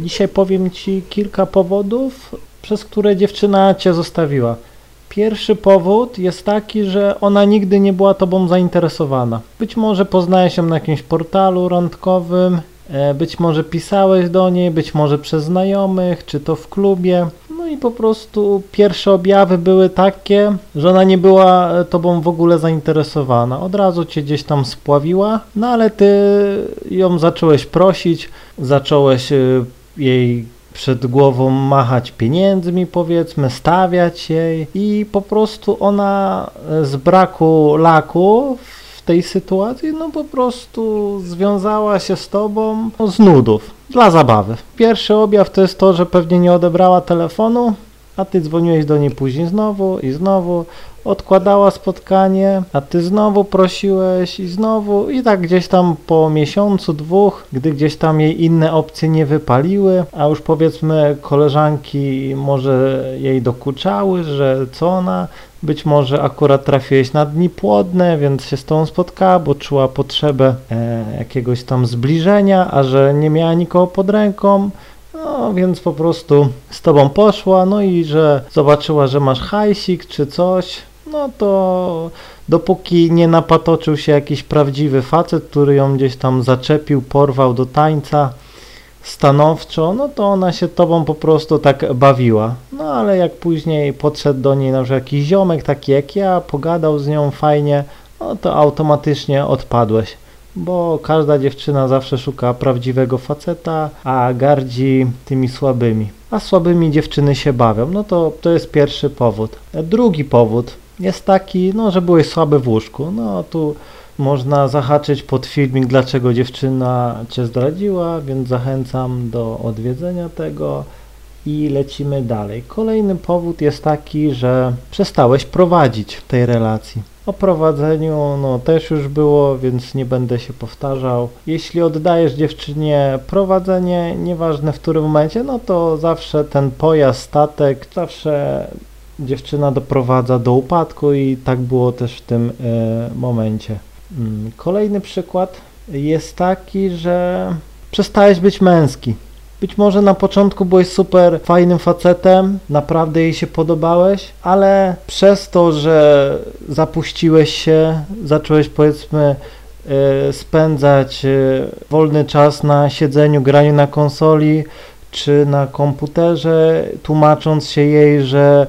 Dzisiaj powiem Ci kilka powodów, przez które dziewczyna Cię zostawiła. Pierwszy powód jest taki, że ona nigdy nie była Tobą zainteresowana. Być może poznałeś ją na jakimś portalu randkowym, e, być może pisałeś do niej, być może przez znajomych, czy to w klubie. No i po prostu pierwsze objawy były takie, że ona nie była e, Tobą w ogóle zainteresowana. Od razu Cię gdzieś tam spławiła, no ale Ty ją zacząłeś prosić, zacząłeś e, jej przed głową machać pieniędzmi, powiedzmy, stawiać jej i po prostu ona z braku laku w tej sytuacji, no po prostu związała się z tobą z nudów, dla zabawy. Pierwszy objaw to jest to, że pewnie nie odebrała telefonu, a ty dzwoniłeś do niej później znowu i znowu, odkładała spotkanie, a ty znowu prosiłeś i znowu. I tak gdzieś tam po miesiącu, dwóch, gdy gdzieś tam jej inne opcje nie wypaliły, a już powiedzmy koleżanki może jej dokuczały, że co ona, być może akurat trafiłeś na dni płodne, więc się z tą spotkała, bo czuła potrzebę e, jakiegoś tam zbliżenia, a że nie miała nikogo pod ręką, no więc po prostu z tobą poszła, no i że zobaczyła, że masz hajsik czy coś, no to dopóki nie napatoczył się jakiś prawdziwy facet, który ją gdzieś tam zaczepił, porwał do tańca stanowczo, no to ona się tobą po prostu tak bawiła. No ale jak później podszedł do niej na przykład jakiś ziomek taki jak ja, pogadał z nią fajnie, no to automatycznie odpadłeś bo każda dziewczyna zawsze szuka prawdziwego faceta, a gardzi tymi słabymi. A słabymi dziewczyny się bawią. No to to jest pierwszy powód. Drugi powód jest taki, no, że byłeś słaby w łóżku. No tu można zahaczyć pod filmik, dlaczego dziewczyna cię zdradziła, więc zachęcam do odwiedzenia tego i lecimy dalej. Kolejny powód jest taki, że przestałeś prowadzić w tej relacji. O prowadzeniu no też już było, więc nie będę się powtarzał. Jeśli oddajesz dziewczynie prowadzenie, nieważne w którym momencie, no to zawsze ten pojazd, statek, zawsze dziewczyna doprowadza do upadku i tak było też w tym e, momencie. Mm, kolejny przykład jest taki, że przestałeś być męski. Być może na początku byłeś super fajnym facetem, naprawdę jej się podobałeś, ale przez to, że zapuściłeś się, zacząłeś powiedzmy e, spędzać e, wolny czas na siedzeniu, graniu na konsoli, czy na komputerze, tłumacząc się jej, że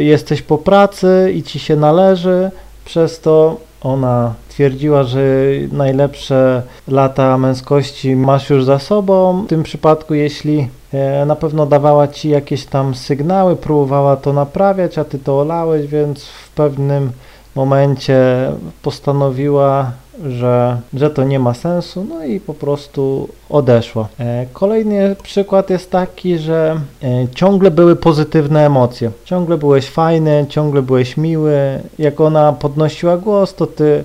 jesteś po pracy i ci się należy, przez to ona twierdziła, że najlepsze lata męskości masz już za sobą. W tym przypadku, jeśli e, na pewno dawała ci jakieś tam sygnały, próbowała to naprawiać, a ty to olałeś, więc w pewnym momencie postanowiła, że, że to nie ma sensu, no i po prostu odeszła. E, kolejny przykład jest taki, że e, ciągle były pozytywne emocje. Ciągle byłeś fajny, ciągle byłeś miły. Jak ona podnosiła głos, to ty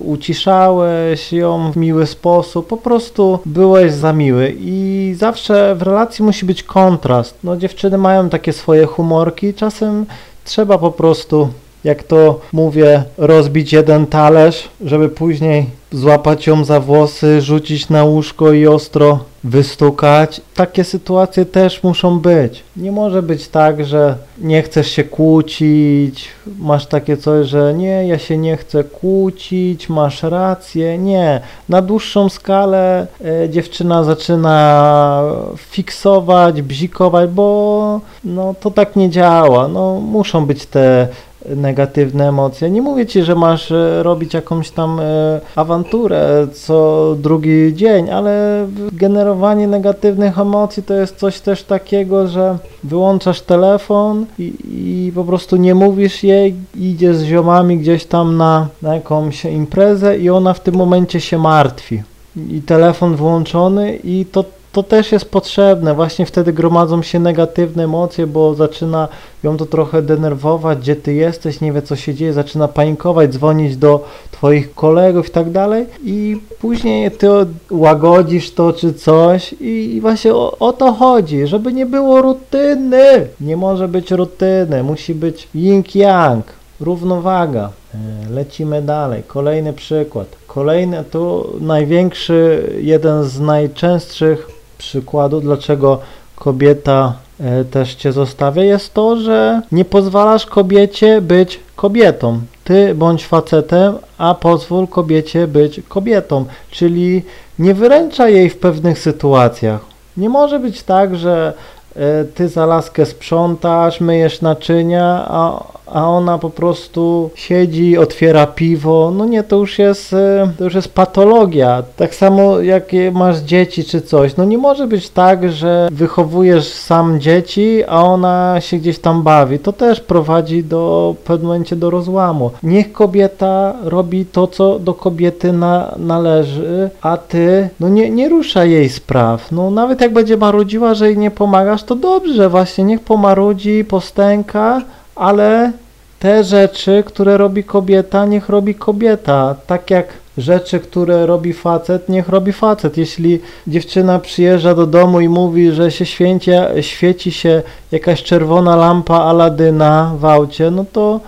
uciszałeś ją w miły sposób, po prostu byłeś za miły i zawsze w relacji musi być kontrast. No dziewczyny mają takie swoje humorki, czasem trzeba po prostu jak to mówię, rozbić jeden talerz, żeby później złapać ją za włosy, rzucić na łóżko i ostro wystukać. Takie sytuacje też muszą być. Nie może być tak, że nie chcesz się kłócić, masz takie coś, że nie, ja się nie chcę kłócić, masz rację. Nie. Na dłuższą skalę e, dziewczyna zaczyna fiksować, bzikować, bo no, to tak nie działa. No, muszą być te negatywne emocje. Nie mówię ci, że masz e, robić jakąś tam e, awanturę co drugi dzień, ale generowanie negatywnych emocji to jest coś też takiego, że wyłączasz telefon i, i po prostu nie mówisz jej, idziesz z ziomami gdzieś tam na, na jakąś imprezę i ona w tym momencie się martwi. I telefon włączony i to to też jest potrzebne. Właśnie wtedy gromadzą się negatywne emocje, bo zaczyna ją to trochę denerwować, gdzie ty jesteś, nie wie co się dzieje, zaczyna panikować, dzwonić do twoich kolegów i tak dalej i później ty łagodzisz to czy coś i właśnie o, o to chodzi, żeby nie było rutyny. Nie może być rutyny, musi być yin-yang, równowaga. E, lecimy dalej. Kolejny przykład. Kolejny, tu największy, jeden z najczęstszych przykładu, dlaczego kobieta e, też cię zostawia, jest to, że nie pozwalasz kobiecie być kobietą. Ty bądź facetem, a pozwól kobiecie być kobietą, czyli nie wyręcza jej w pewnych sytuacjach. Nie może być tak, że e, ty za laskę sprzątasz, myjesz naczynia, a, a ona po prostu siedzi, otwiera piwo. No nie, to już jest, e, to już jest patologia. Tak samo jak masz dzieci czy coś. No nie może być tak, że wychowujesz sam dzieci, a ona się gdzieś tam bawi. To też prowadzi do w pewnym momencie do rozłamu. Niech kobieta robi to, co do kobiety na, należy, a ty no nie, nie rusza jej spraw. No nawet jak będzie marudziła, że jej nie pomagasz, to dobrze, właśnie niech pomarudzi, postęka, ale te rzeczy, które robi kobieta, niech robi kobieta. Tak jak rzeczy, które robi facet, niech robi facet. Jeśli dziewczyna przyjeżdża do domu i mówi, że się święci, świeci się jakaś czerwona lampa Aladyna w aucie, no to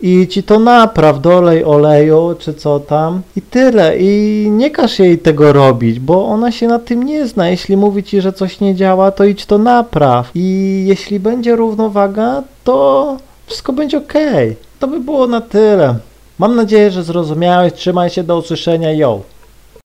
i ci to napraw, dolej oleju, czy co tam i tyle. I nie każ jej tego robić, bo ona się na tym nie zna. Jeśli mówi ci, że coś nie działa, to idź to napraw. I jeśli będzie równowaga, to wszystko będzie ok. To by było na tyle. Mam nadzieję, że zrozumiałeś. Trzymaj się, do usłyszenia. Yo!